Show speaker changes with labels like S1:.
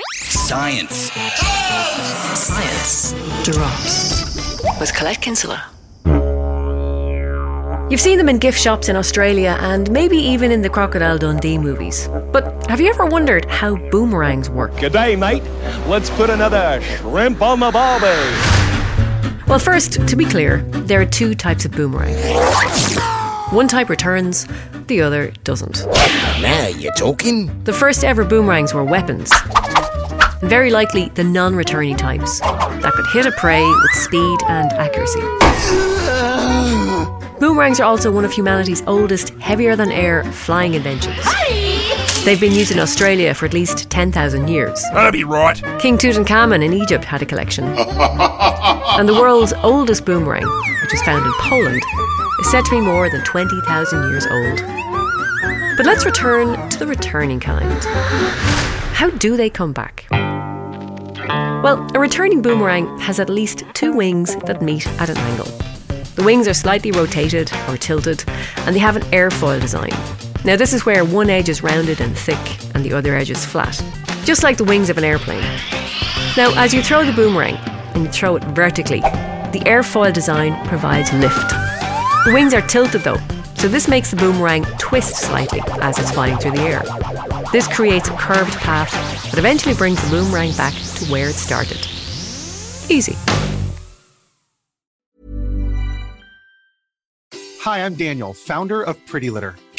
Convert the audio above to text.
S1: Science.
S2: Science drops with Colette Kinsella. You've seen them in gift shops in Australia and maybe even in the Crocodile Dundee movies. But have you ever wondered how boomerangs work?
S3: Good day, mate. Let's put another shrimp on the barbie.
S2: Well, first, to be clear, there are two types of boomerang. One type returns, the other doesn't.
S1: Now you're talking.
S2: The first ever boomerangs were weapons. And very likely the non returning types that could hit a prey with speed and accuracy. Boomerangs are also one of humanity's oldest, heavier than air flying inventions. They've been used in Australia for at least 10,000 years.
S4: That'll be right.
S2: King Tutankhamun in Egypt had a collection. and the world's oldest boomerang, which was found in Poland, is said to be more than 20,000 years old. But let's return to the returning kind. How do they come back? Well, a returning boomerang has at least two wings that meet at an angle. The wings are slightly rotated or tilted, and they have an airfoil design. Now, this is where one edge is rounded and thick, and the other edge is flat, just like the wings of an airplane. Now, as you throw the boomerang and you throw it vertically, the airfoil design provides lift. The wings are tilted though, so this makes the boomerang twist slightly as it's flying through the air. This creates a curved path that eventually brings the boomerang back to where it started. Easy.
S5: Hi, I'm Daniel, founder of Pretty Litter.